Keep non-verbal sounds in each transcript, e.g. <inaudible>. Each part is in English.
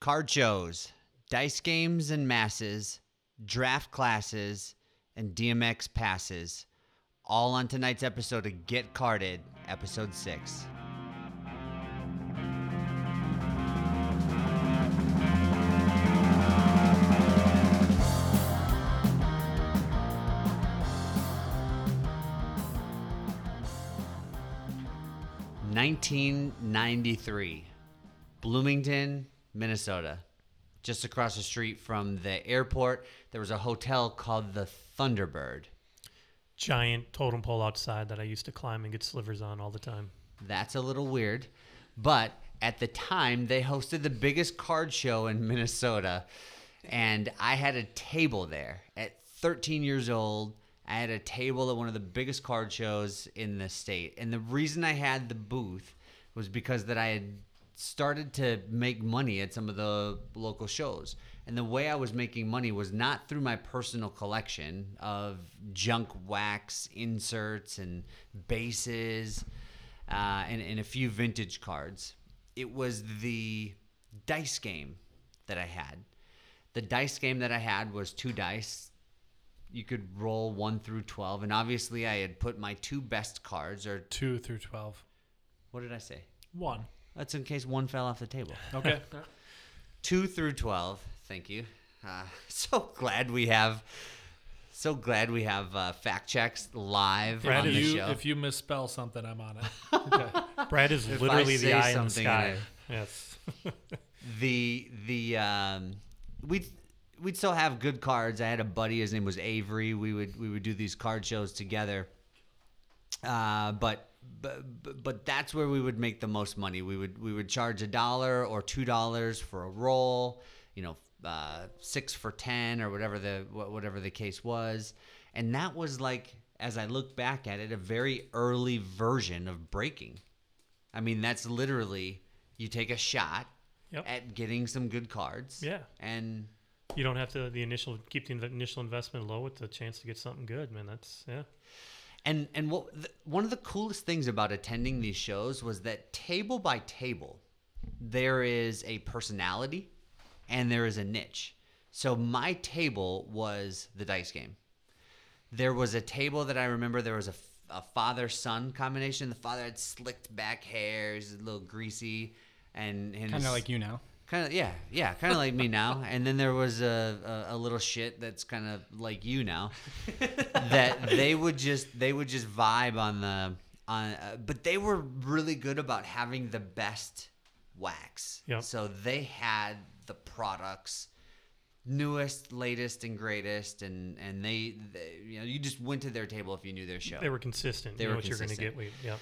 card shows, dice games and masses, draft classes, and DMX passes. All on tonight's episode of Get Carded, episode 6. Nineteen ninety three. Bloomington, Minnesota. Just across the street from the airport, there was a hotel called the Thunderbird. Giant totem pole outside that I used to climb and get slivers on all the time. That's a little weird. But at the time, they hosted the biggest card show in Minnesota. And I had a table there at 13 years old. I had a table at one of the biggest card shows in the state. And the reason I had the booth was because that I had started to make money at some of the local shows. And the way I was making money was not through my personal collection of junk wax inserts and bases uh, and, and a few vintage cards. It was the dice game that I had. The dice game that I had was two dice. You could roll one through 12. And obviously, I had put my two best cards, or Two through 12. what did I say? One. That's in case one fell off the table. Okay. <laughs> two through 12 thank you uh, <laughs> so glad we have so glad we have uh, fact checks live Brad, on if, the you, show if you misspell something, I'm on it. <laughs> Okay. Brad is If literally the eye in the sky. in Yes. the the um we'd we'd still have good cards i had a buddy his name was avery we would we would do these card shows together uh but but, but- but that's where we would make the most money. We would we would charge a dollar or two dollars for a roll, you know, uh, six for ten or whatever the whatever the case was, and that was like, as I look back at it, a very early version of breaking. I mean, that's literally you take a shot Yep. at getting some good cards. Yeah. and You don't have to the initial keep the initial investment low with the chance to get something good, man. That's yeah. And and what th- one of the coolest things about attending these shows was that table by table, there is a personality, and there is a niche. So my table was the dice game. There was a table that I remember. There was a, a father son combination. The father had slicked back hair. He's a little greasy, and, and Kind of like you now. Kind of, yeah, yeah, kind of like me now. And then there was a, a, a little shit that's kind of like you now. <laughs> that they would just they would just vibe on the on, uh, but they were really good about having the best wax. Yep. So they had the products, newest, latest, and greatest, and and they, they you know you just went to their table if you knew their show. They were consistent. They you were know what you're going to consistent. get. We, yeah.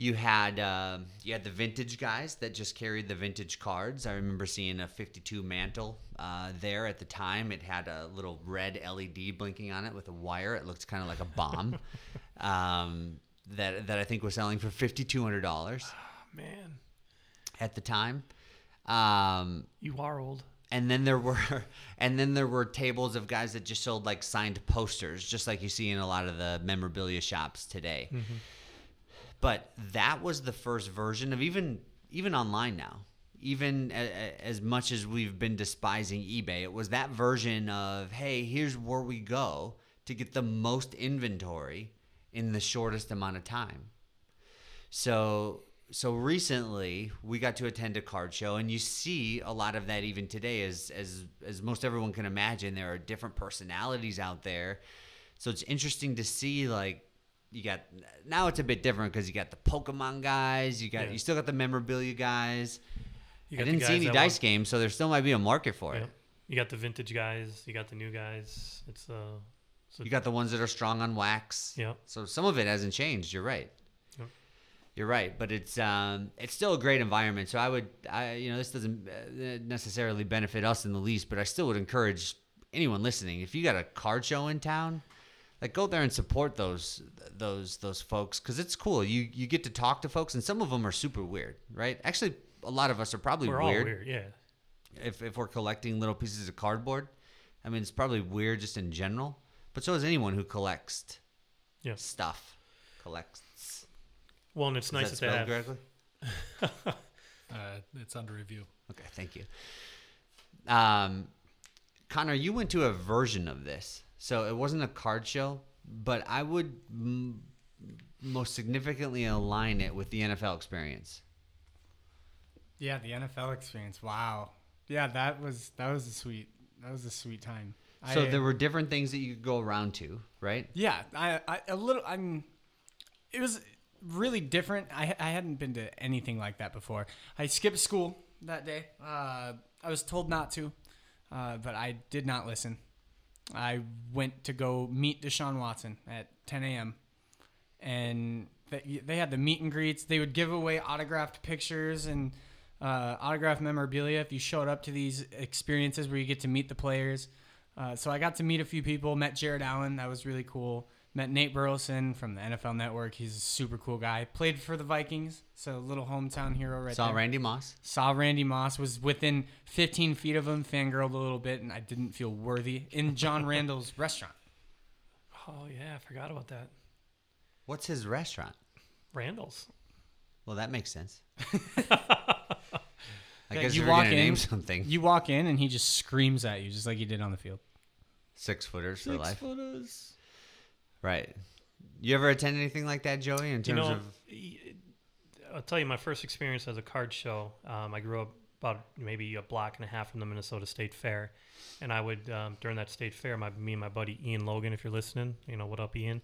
You had um, you had the vintage guys that just carried the vintage cards. I remember seeing a 52 Mantle uh, there at the time. It had a little red LED blinking on it with a wire. It looked kind of like a bomb. <laughs> um, that that I think was selling for fifty two hundred dollars Man, at the time. Um, you are old. and then there were <laughs> and then there were tables of guys that just sold like signed posters, just like you see in a lot of the memorabilia shops today. But that was the first version of even even online now. Even a, a- as much as we've been despising eBay, it was that version of hey, here's where we go to get the most inventory in the shortest amount of time. So so recently we got to attend a card show and you see a lot of that even today as as as most everyone can imagine there are different personalities out there. So it's interesting to see like you got now it's a bit different because you got the Pokemon guys, you got Yeah. you still got the memorabilia guys. You I got the didn't see any dice want- games, so there still might be a market for it. You got the vintage guys. You got the new guys. It's uh. So You got the ones that are strong on wax. Yeah. So some of it hasn't changed. You're right. Yep. You're right, but it's um, it's still a great environment. So I would, I you know, this doesn't uh, necessarily benefit us in the least, but I still would encourage anyone listening if you got a card show in town, like go there and support those those those folks because it's cool. You you get to talk to folks, and some of them are super weird, right? Actually, a lot of us are probably we're all weird. Yeah. if, if we're collecting little pieces of cardboard. I mean, it's probably weird just in general, but so is anyone who collects Yeah. stuff. Collects. Well, and it's Is nice that that they spelled have. correctly? <laughs> Uh, it's under review. Okay, thank you. Um, Connor, you went to a version of this, so it wasn't a card show, but I would m- most significantly align it with the NFL experience. Yeah, the NFL experience. Wow. Yeah, that was that was a sweet that was a sweet time. So I- there were different things that you could go around to, right? Yeah, I, I a little. I'm. It was really different. I I hadn't been to anything like that before. I skipped school that day. Uh, I was told not to, uh, but I did not listen. I went to go meet Deshaun Watson at 10 a.m. and they, they had the meet and greets. They would give away autographed pictures and uh, autographed memorabilia if you showed up to these experiences where you get to meet the players. Uh, so I got to meet a few people. Met Jared Allen. That was really cool. Met Nate Burleson from the NFL Network. He's a super cool guy. Played for the Vikings, so a little hometown hero right Saw there. Randy Moss. Saw Randy Moss. Was within 15 feet of him. Fangirled a little bit, and I didn't feel worthy in John <laughs> Randle's restaurant. Oh yeah, I forgot about that. What's his restaurant? Randle's. Well, that makes sense. <laughs> I guess you you walk gonna in, name something. You walk in, and he just screams at you, just like he did on the field. Six footers for life. footers. Right. You ever attend anything like that, Joey? In terms You know, of I'll tell you my first experience as a card show. Um, I grew up about maybe a block and a half from the Minnesota State Fair, and I would um, during that state fair, my me and my buddy Ian Logan, if you're listening, you know what up, Ian.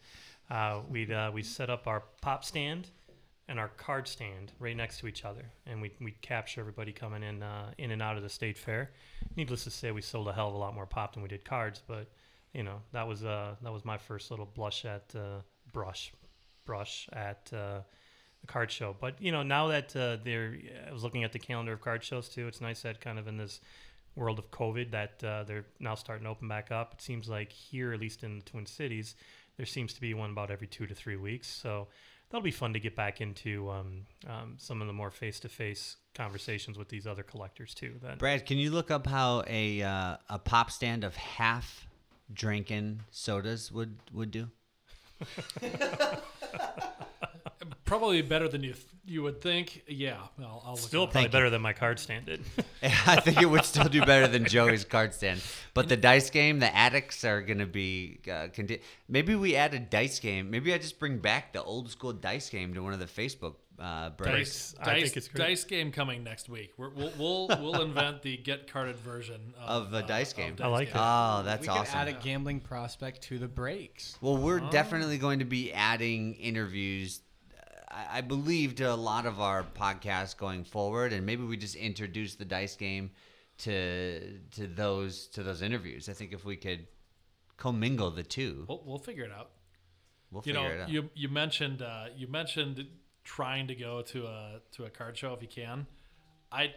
Uh, we'd uh, we set up our pop stand and our card stand right next to each other, and we we'd capture everybody coming in uh, in and out of the state fair. Needless to say, we sold a hell of a lot more pop than we did cards, but you know that was uh, that was my first little blush at uh, brush brush at uh, the card show. But you know, now that uh, they're, I was looking at the calendar of card shows too. It's nice that kind of in this world of COVID that uh, they're now starting to open back up. It seems like here, at least in the Twin Cities, there seems to be one about every two to three weeks. So that'll be fun to get back into um, um, some of the more face-to-face conversations with these other collectors too. Then Brad, can you look up how a uh, a pop stand of half drinking sodas would would do? <laughs> Probably better than you th- you would think. Yeah, I'll, I'll look still probably Thank you. better than my card stand did. <laughs> <laughs> I think it would still do better than Joey's card stand. But the dice game, the addicts are going to be. Uh, conti- Maybe we add a dice game. Maybe I just bring back the old school dice game to one of the Facebook uh, breaks. dice, I dice, think it's great. dice game coming next week. We're, we'll we'll we'll invent the get carded version of, Of the uh, dice game. I like game. it. Oh, that's we awesome. could add a gambling prospect to the breaks. Well, we're definitely going to be adding interviews, I, I believe, to a lot of our podcasts going forward, and maybe we just introduce the dice game to to those to those interviews. I think if we could commingle the two, We'll, we'll figure it out. we'll You figure know, it out. you you mentioned uh, you mentioned trying to go to a to a card show if you can. I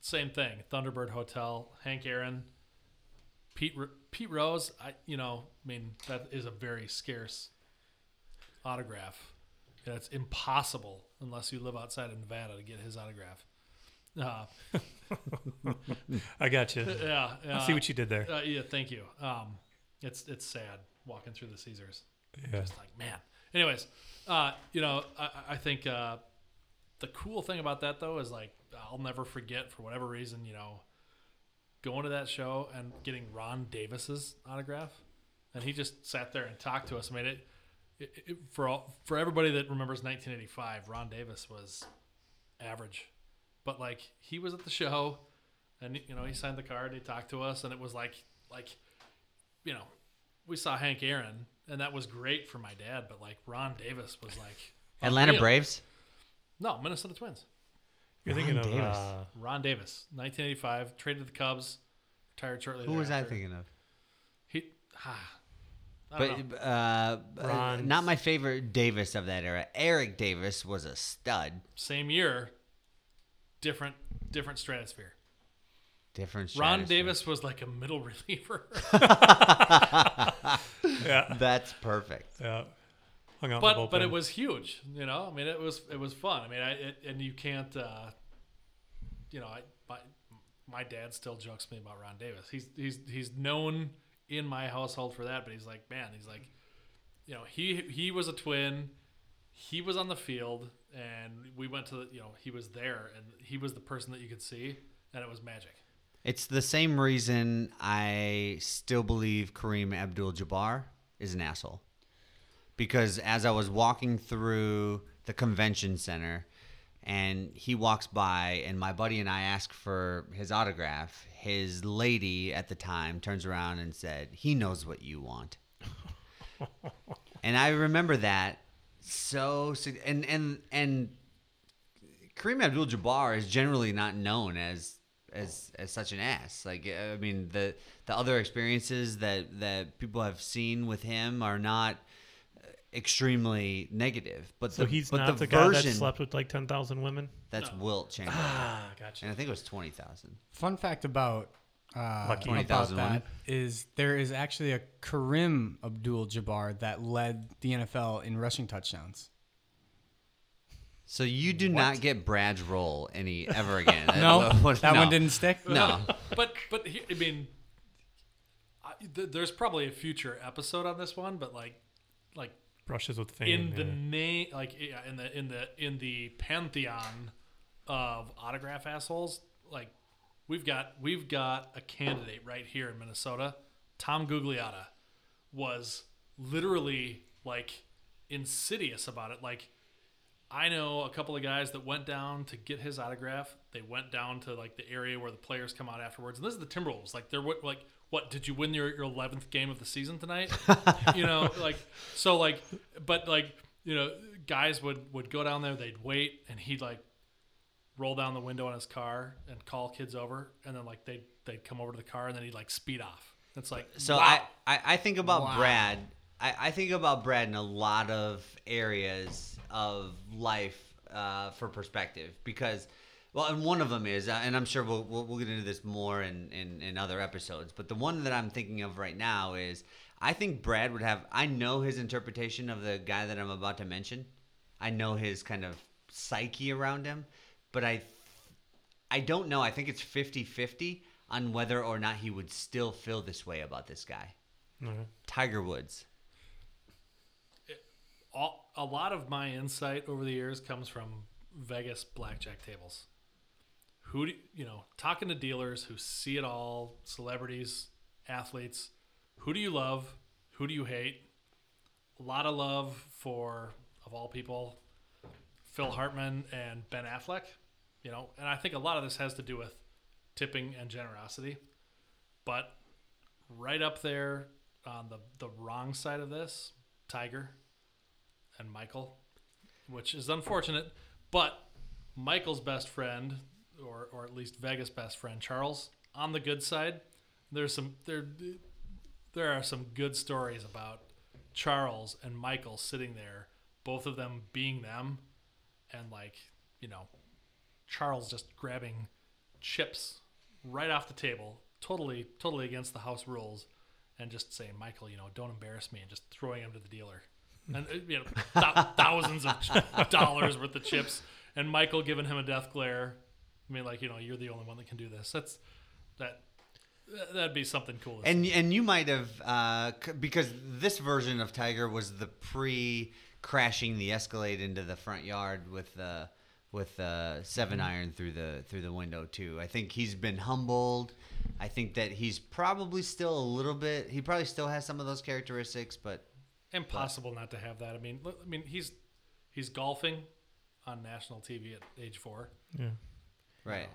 same thing. Thunderbird Hotel, Hank Aaron, Pete Pete Rose. I you know, I mean that is a very scarce autograph. And it's impossible unless you live outside of Nevada to get his autograph. Uh, <laughs> I got you. yeah, I see what you did there. Uh, yeah, thank you. Um, it's it's sad walking through the Caesars. Yeah. Just like man. Anyways, uh, you know, I, I think uh, the cool thing about that though is like I'll never forget for whatever reason, you know, going to that show and getting Ron Davis's autograph, and he just sat there and talked to us. I mean, it, it, it for all, for everybody that remembers 1985, Ron Davis was average, but like he was at the show, and you know he signed the card, he talked to us, and it was like like, you know, we saw Hank Aaron, and that was great for my dad, but like Ron Davis was like <laughs> Atlanta unreal. Braves. No, Minnesota Twins. You're thinking Ron of Davis. uh, Ron Davis, 1985, traded the Cubs, retired shortly. Who was I thinking of? He, ah, I don't But know. uh, uh, not my favorite Davis of that era. Eric Davis was a stud. same year, different different stratosphere. Different. Ron. Davis was like a middle <laughs> reliever, <laughs> yeah, That's perfect. yeah. Hung out but but it was huge. You know, I mean, it was it was fun. I mean, I it, and you can't, uh, you know, I my my dad still jokes me about Ron Davis. He's he's he's known in my household for that, but he's like, man, he's like, you know, he he was a twin. He was on the field, and we went to the, you know, he was there, and he was the person that you could see, and it was magic. It's the same reason I still believe Kareem Abdul Jabbar is an asshole. Because as I was walking through the convention center and he walks by, and my buddy and I ask for his autograph, his lady at the time turns around and said, He knows what you want. <laughs> and I remember that so and and and Kareem Abdul-Jabbar is generally not known as as as such an ass. Like I mean, the the other experiences that that people have seen with him are not extremely negative. But So the, he's but not the, the, guy that slept with like ten thousand women. that's Wilt Chamberlain, Ah, gotcha. and I think it was twenty thousand. Fun fact about uh, Lucky. about 20,000 that one. is there is actually a Karim Abdul-Jabbar that led the NFL in rushing touchdowns. So you do not get Brad's role any ever again. <laughs> No, What- <laughs> what- that no. one didn't stick. No. but but he, I mean, I, th- there's probably a future episode on this one, but like like Brushes with fame. in the yeah. name like yeah, in the in the in the pantheon of autograph assholes like we've got we've got a candidate right here in minnesota tom gugliotta was literally like insidious about it like i know a couple of guys that went down to get his autograph they went down to like the area where the players come out afterwards and this is the timberwolves like they're what like what did you win your, your 11th game of the season tonight <laughs> you know like so like but like you know guys would would go down there they'd wait and he'd like roll down the window on his car and call kids over and then like they'd they'd come over to the car and then he'd like speed off it's like So wow. I, I, I think about Wow. Brad. I, I think about Brad in a lot of areas of life uh, for perspective because, well, and one of them is, uh, and I'm sure we'll, we'll, we'll get into this more in, in, in other episodes, but the one that I'm thinking of right now is I think Brad would have, I know his interpretation of the guy that I'm about to mention. I know his kind of psyche around him, but I I don't know. I think it's 50-50 on whether or not he would still feel this way about this guy. Okay. Tiger Woods. all, a lot of my insight over the years comes from Vegas blackjack tables. Who do you know? Talking to dealers who see it all, celebrities, athletes. Who do you love? Who do you hate? A lot of love for, of all people, Phil Hartman and Ben Affleck. You know, and I think a lot of this has to do with tipping and generosity. But right up there on the the wrong side of this, Tiger and Michael, which is unfortunate. But Michael's best friend, or or at least Vegas' best friend, Charles, on the good side, there's some there there are some good stories about Charles and Michael sitting there, both of them being them, and like you know, Charles just grabbing chips right off the table, totally totally against the house rules, and just saying, Michael, you know, don't embarrass me, and just throwing him to the dealer <laughs> and uh, you know th- thousands of <laughs> dollars worth of chips, and Michael giving him a death glare. I mean, like you know, you're the only one that can do this. That's that. That'd be something cool. to And see. and you might have uh, c- because this version of Tiger was the pre crashing the Escalade into the front yard with the with the seven mm-hmm. iron through the through the window too. I think he's been humbled. I think that he's probably still a little bit. He probably still has some of those characteristics, but impossible not to have that. I mean, I mean, he's he's golfing on national TV at age four. Yeah. Right.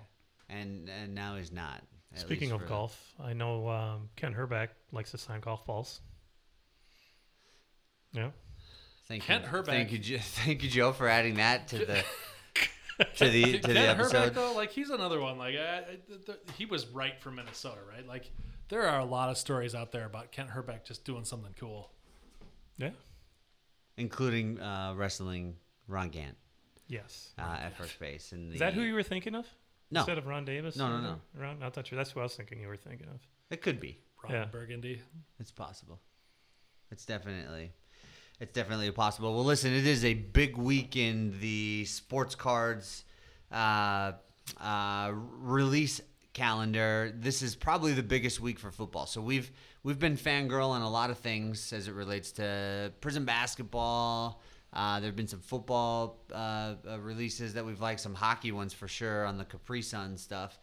And and now he's not. Speaking of for- golf, I know um, Ken Hrbek likes to sign golf balls. Yeah. Thank Kent you. Hrbek. Thank you, Jo- <laughs> thank you, Joe, for adding that to the <laughs> to the to the episode. Hrbek, though, like he's another one. Like I, I, th- th- he was right from Minnesota, right? Like there are a lot of stories out there about Kent Hrbek just doing something cool. Yeah. including uh, wrestling Ron Gant Yes. uh, at first base. And Is that who you were thinking of? No. Instead of Ron Davis? No, no, no. Ron, I thought you. That's who I was thinking you were thinking of. It could be. Ron Yeah. Burgundy. It's possible. It's definitely, it's definitely possible. Well, listen, it is a big week in the sports cards uh, uh, release calendar. This is probably the biggest week for football. So we've we've been fangirl on a lot of things as it relates to Prizm basketball. Uh, there have been some football uh, uh, releases that we've liked, some hockey ones for sure on the Capri Sun stuff.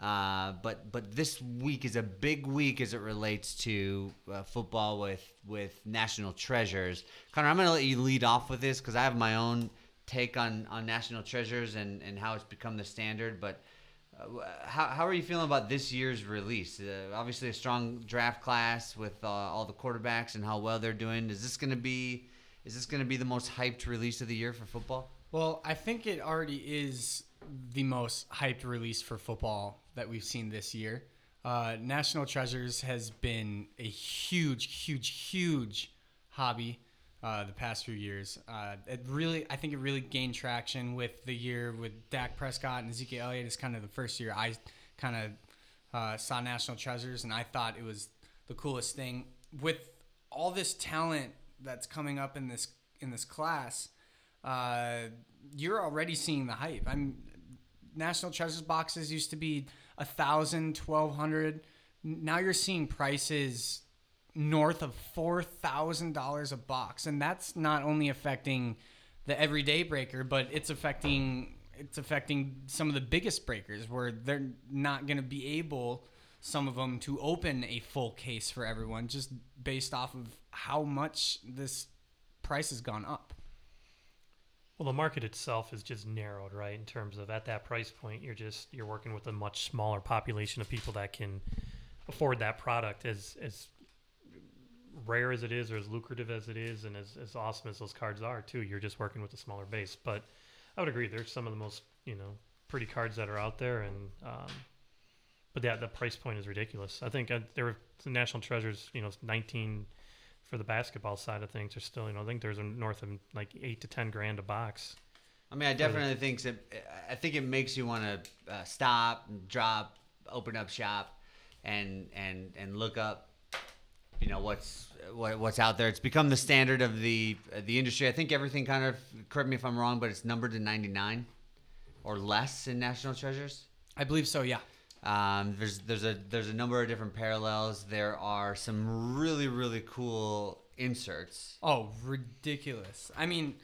Uh, but but this week is a big week as it relates to uh, football with with national treasures. Connor, I'm going to let you lead off with this because I have my own take on on national treasures and and how it's become the standard. But uh, how how are you feeling about this year's release? Uh, obviously, a strong draft class with uh, all the quarterbacks and how well they're doing. Is this going to be is this going to be the most hyped release of the year for football? Well, I think it already is the most hyped release for football that we've seen this year. Uh, National Treasures has been a huge, huge, huge hobby uh, the past few years. Uh, it really, I think it really gained traction with the year with Dak Prescott and Ezekiel Elliott. Is kind of the first year I kind of uh, saw National Treasures, and I thought it was the coolest thing with all this talent that's coming up in this in this class. Uh, you're already seeing the hype. I'm National Treasures boxes used to be a thousand, twelve hundred. Now you're seeing prices north of four thousand dollars a box, and that's not only affecting the everyday breaker, but it's affecting it's affecting some of the biggest breakers where they're not going to be able some of them to open a full case for everyone just based off of how much this price has gone up. Well, the market itself is just narrowed, right? In terms of at that price point, you're just you're working with a much smaller population of people that can afford that product. As as rare as it is, or as lucrative as it is, and as, as awesome as those cards are, too, you're just working with a smaller base. But I would agree, there's some of the most you know pretty cards that are out there, and um, but yeah, the price point is ridiculous. I think uh, there were the national treasures, you know, 19 for the basketball side of things are still, you know, I think there's a north of like eight to ten grand a box. I mean, I definitely think that I think it makes you want to uh, stop, drop, open up shop, and and and look up, you know, what's what, what's out there. It's become the standard of the uh, the industry. I think everything kind of correct me if I'm wrong, but it's numbered to 99 or less in National Treasures. I believe so, yeah. Um, there's there's a there's a number of different parallels. There are some really really cool inserts. Oh, ridiculous! I mean,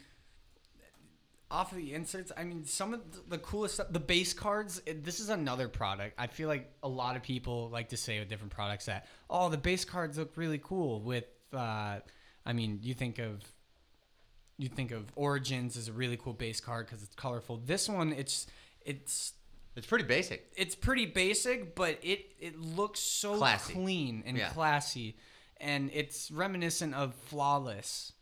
off of the inserts, I mean, some of the coolest stuff. The base cards. This is another product. I feel like a lot of people like to say with different products that oh, the base cards look really cool. With uh, I mean, you think of you think of Origins as a really cool base card because it's colorful. This one, it's it's It's pretty basic. it's pretty basic, but it it looks so Classy. clean and Yeah. classy, and it's reminiscent of flawless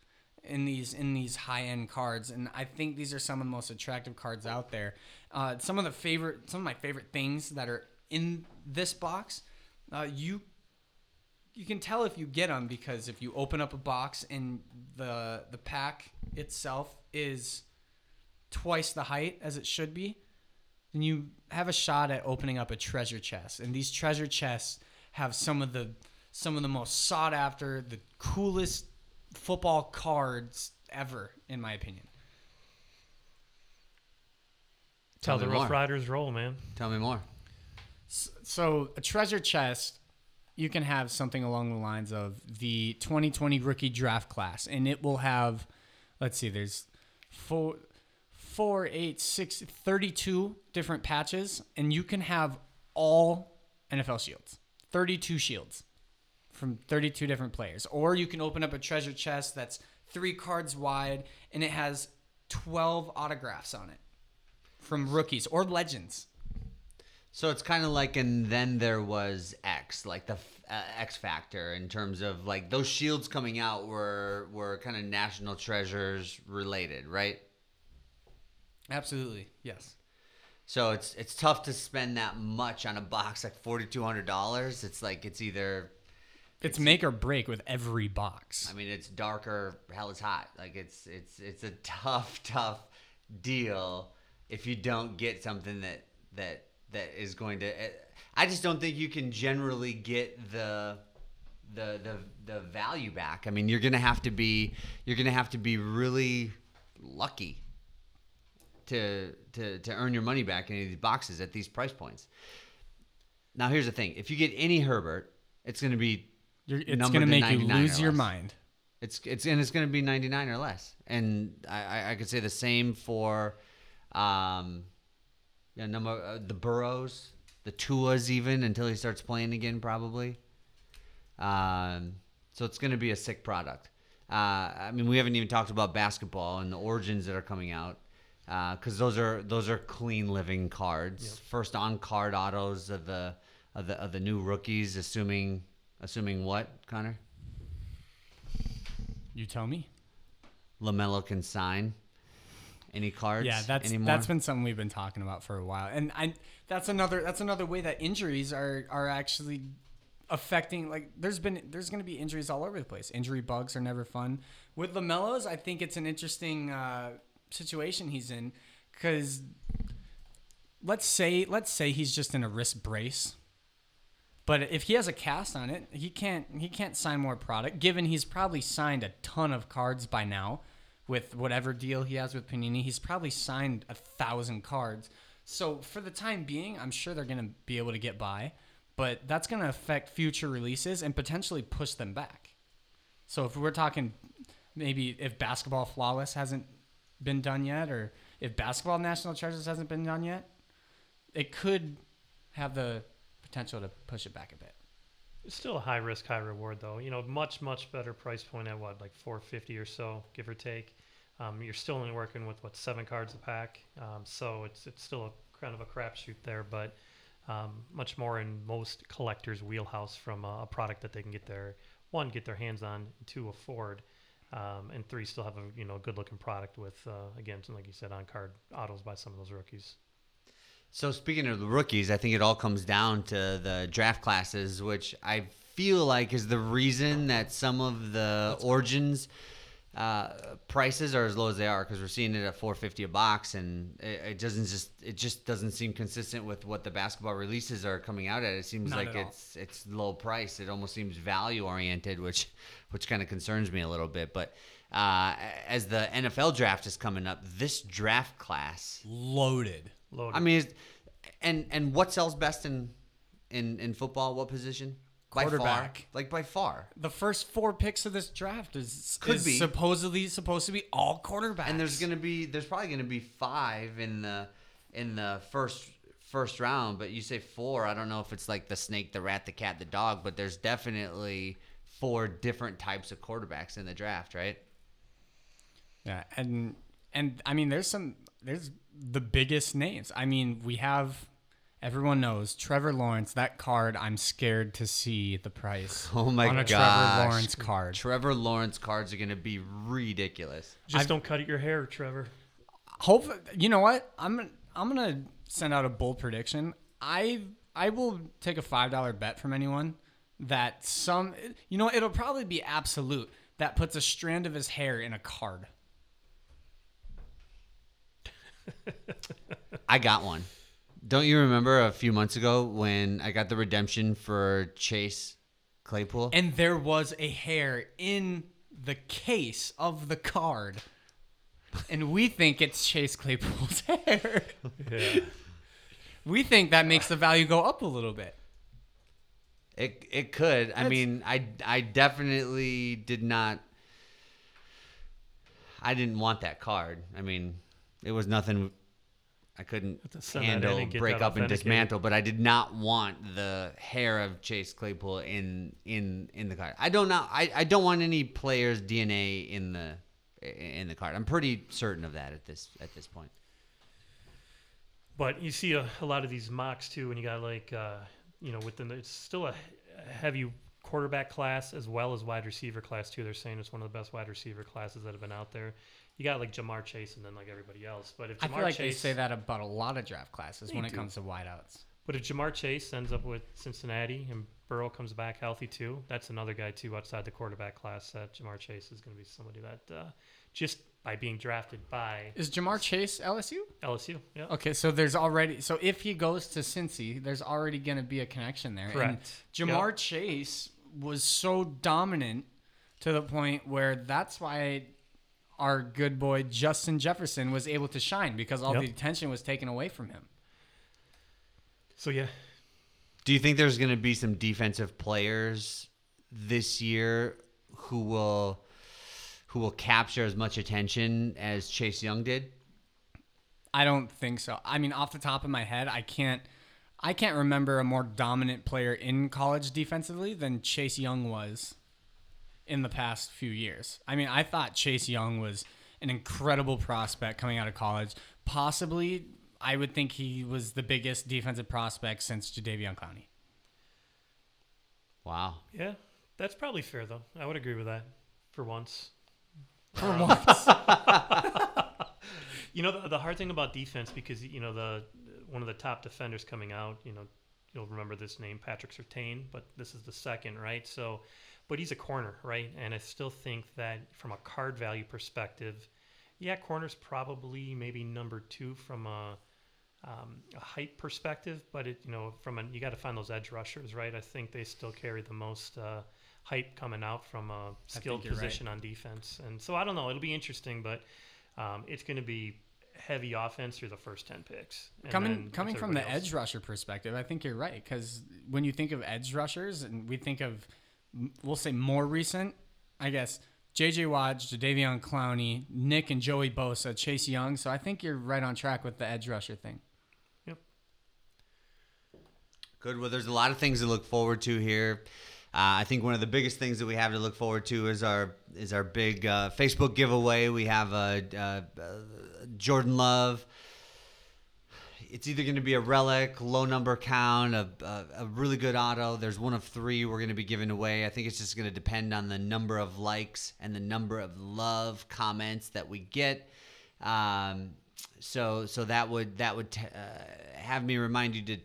in these in these high end cards. And I think these are some of the most attractive cards out there. Uh, some of the favorite, some of my favorite things that are in this box, uh, you you can tell if you get them because if you open up a box and the the pack itself is twice the height as it should be then you have a shot at opening up a treasure chest and these treasure chests have some of the some of the most sought after the coolest football cards ever in my opinion Tell Tell the me Rough more. Riders roll, man. Tell me more. so a treasure chest you can have something along the lines of the 2020 rookie draft class and it will have let's see there's four four eight six 32 different patches and you can have all nfl shields. 32 shields from 32 different players. Or you can open up a treasure chest that's three cards wide and it has 12 autographs on it from rookies or legends. So it's kind of like, and then there was X, like the uh, X Factor, in terms of like those shields coming out were were kind of national treasures related, right? Absolutely yes So it's it's tough to spend that much on a box, like forty two hundred dollars. It's like it's either, It's make or break with every box. I mean, it's darker, hell is hot. Like it's it's it's a tough <laughs> tough deal if you don't get something that that that is going to. eh, I just don't think you can generally get the the the the value back. I mean, you're gonna have to be you're gonna have to be really lucky to to to earn your money back in any of these boxes at these price points. Now, here's the thing: if you get any Herbert, it's gonna be You're, it's going to to make you lose your mind. it's it's and it's going to be 99 or less. And I I, I could say the same for um yeah, number uh, the Burrows the Tuas even until he starts playing again, probably. Um, so it's going to be a sick product. Uh, I mean, we haven't even talked about basketball and the origins that are coming out because those are those are clean living cards. First on card autos of the of the of the new rookies, assuming assuming what Connor You tell me. LaMelo can sign any cards. Yeah, that's anymore? that's been something we've been talking about for a while, and I that's another that's another way that injuries are are actually affecting. Like, there's been there's going to be injuries all over the place. Injury bugs are never fun. With LaMelo's, I think it's an interesting uh, situation he's in because let's say let's say he's just in a wrist brace. But if he has a cast on it, he can't he can't sign more product. Given he's probably signed a ton of cards by now, with whatever deal he has with Panini, he's probably signed a thousand cards. So for the time being, I'm sure they're gonna be able to get by, but that's gonna affect future releases and potentially push them back. So if we're talking, maybe if basketball flawless hasn't been done yet, or if basketball national treasures hasn't been done yet, it could have the potential to push it back a bit. It's still a high risk, high reward, though. You know, much much better price point at what, like 450 or so, give or take. Um, you're still only working with what seven cards a pack, um, so it's it's still a kind of a crapshoot there, but um, much more in most collectors' wheelhouse from a, a product that they can get their one get their hands on, two afford, um, and three still have a you know good looking product with uh, again like you said on card autos by some of those rookies. So speaking of the rookies, I think it all comes down to the draft classes, which I feel like is the reason that some of the origins uh, prices are as low as they are because we're seeing it at 450 a box, and it, it doesn't just it just doesn't seem consistent with what the basketball releases are coming out at. It seems Not like at all. it's it's low price. It almost seems value oriented, which which kind of concerns me a little bit. But uh, as the NFL draft is coming up, this draft class Loaded. Loaded. I mean, and and what sells best in in in football? What position? By far, Quarterback. like by far. The first four picks of this draft is, Could is be. supposedly supposed to be all quarterbacks. And there's gonna be there's probably gonna be five in the in the first first round. But you say four. I don't know if it's like the snake, the rat, the cat, the dog. But there's definitely four different types of quarterbacks in the draft, right? Yeah, and and I mean, there's some there's the biggest names. I mean, we have everyone knows Trevor Lawrence. That card, I'm scared to see the price. <laughs> Oh my on a gosh. Trevor Lawrence card. Trevor Lawrence cards are gonna be ridiculous. Just I've- don't cut your hair, Trevor. Hope you know what I'm. gonna- I'm gonna send out a bold prediction. I I will take a five dollar bet from anyone that some you know it'll probably be absolute that puts a strand of his hair in a card. I got one. Don't you remember a few months ago when I got the redemption for Chase Claypool? And there was a hair in the case of the card. And we think it's Chase Claypool's <laughs> hair. Yeah. We think that makes the value go up a little bit. It it could. I mean, I I definitely did not. I didn't want that card. I mean, it was nothing. I couldn't to send that in handle, break up, and dismantle. But I did not want the hair of Chase Claypool in in in the card. I don't know. I, I don't want any player's DNA in the in the card. I'm pretty certain of that at this at this point. But you see a, a lot of these mocks too, and you got like, uh, you know, within the, it's still a heavy quarterback class as well as wide receiver class too. They're saying it's one of the best wide receiver classes that have been out there. You got like Ja'Marr Chase and then like everybody else. But if Ja'Marr I feel like Chase, they say that about a lot of draft classes when it comes to wideouts. But if Ja'Marr Chase ends up with Cincinnati and Burrow comes back healthy too, that's another guy too outside the quarterback class that Ja'Marr Chase is going to be somebody that uh, just by being drafted by Is Ja'Marr Chase LSU? LSU. Yeah. Okay, so there's already so if he goes to Cincy, there's already going to be a connection there. And Correct. Ja'Marr Yep. Chase was so dominant to the point where that's why our good boy Justin Jefferson was able to shine because all Yep. the attention was taken away from him. So yeah, Do you think there's going to be some defensive players this year who will who will capture as much attention as Chase Young did? I don't think so. I mean, off the top of my head, I can't. I can't remember a more dominant player in college defensively than Chase Young was in the past few years. I mean, I thought Chase Young was an incredible prospect coming out of college. Possibly, I would think he was the biggest defensive prospect since Jadeveon Clowney. Wow. Yeah, that's probably fair though. I would agree with that for once. For um, once. <laughs> You know the, the hard thing about defense because you know the one of the top defenders coming out. You know you'll remember this name Patrick Surtain, but this is the second, right? So, but he's a corner, right? And I still think that from a card value perspective, yeah, corner's probably maybe number two from a, um, a height perspective, but it you know from a you got to find those edge rushers, right? I think they still carry the most. Uh, hype coming out from a skilled you're right. position on defense, and so I don't know. It'll be interesting, but um, it's going to be heavy offense through the first 10 picks. And coming coming from the else. edge rusher perspective, I think you're right because when you think of edge rushers and we think of we'll say more recent, I guess J.J. Watt, Jadeveon Clowney, Nick and Joey Bosa, Chase Young. So I think you're right on track with the edge rusher thing. Good. Well, there's a lot of things to look forward to here. Uh, I think one of the biggest things that we have to look forward to is our is our big uh, Facebook giveaway. We have a, uh Jordan Love. It's either going to be a relic, low number count, a, a, a really good auto. There's one of three we're going to be giving away. I think it's just going to depend on the number of likes and the number of love comments that we get. Um, so so that would that would t- uh, have me remind you to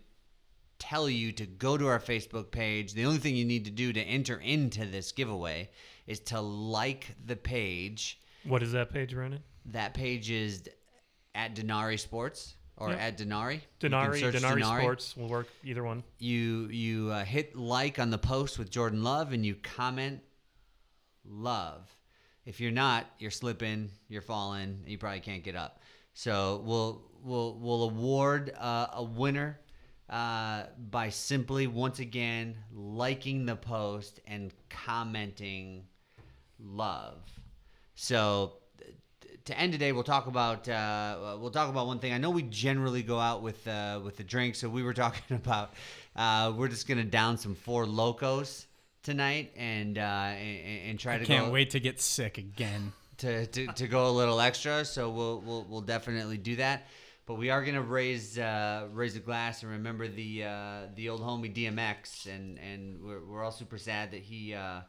tell you to go to our Facebook page. The only thing you need to do to enter into this giveaway is to like the page. What is that page, Brennan? That page is at Denari Sports or Yeah. at Denari. Denari, search Denari, Sports will work either one. You you uh, hit like on the post with Jordan Love and you comment love. If you're not, you're slipping, you're falling, and you probably can't get up. So we'll we'll we'll award uh, a winner uh, by simply once again liking the post and commenting love. So to end today, we'll talk about uh, we'll talk about one thing. I know we generally go out with uh, with the drink, so we were <laughs> talking about uh, we're just gonna down some Four Lokos tonight and uh, and, and try I to can't go wait to get sick again. to, to, to go a little extra. So we'll we'll, we'll definitely do that. But we are gonna raise uh, raise a glass and remember the uh, the old homie DMX, and and we're, we're all super sad that he uh,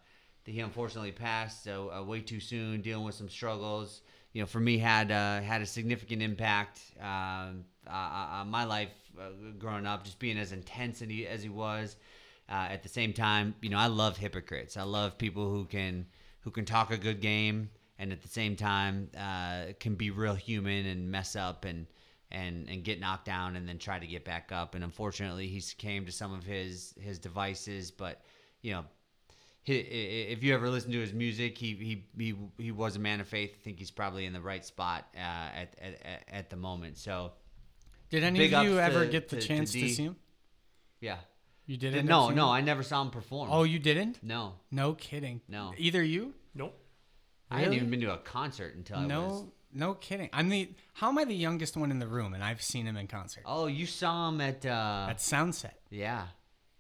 that he unfortunately passed so uh, way too soon, dealing with some struggles. You know, for me had uh, had a significant impact um, uh, on my life growing up, just being as intense as he, as he was. At the same time, you know, I love hypocrites. I love people who can who can talk a good game and at the same time can be real human and mess up and and and get knocked down and then try to get back up. And unfortunately, he came to some of his his devices. But you know, he, if you ever listen to his music, he he he, he was a man of faith. I think he's probably in the right spot uh, at, at at- at the moment. So Did any of you ever to- get the to- to chance to, D. see him? yeah, You didn't? no no, him? I never saw him perform. Oh, you didn't? no, No kidding. No. Either you? Nope. I hadn't even been to a concert until I no. was. No kidding. I'm the. How am I the youngest one in the room, and I've seen him in concert Oh, you saw him at uh, at Soundset? yeah.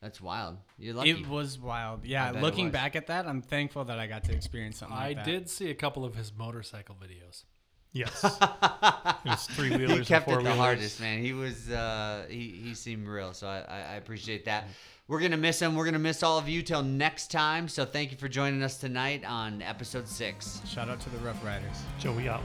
That's wild. You're lucky. It was wild. Yeah, bet looking back at that, I'm thankful that I got to experience something I like that. did see a couple of his motorcycle videos. Yes. <laughs> it was three wheelers. he kept and it the four-wheelers. hardest, man. He was uh, he he seemed real, so I, I, I appreciate that. We're gonna miss him. We're gonna miss all of you till next time. So thank you for joining us tonight on episode six. Shout out to the Rough Riders. Joey out.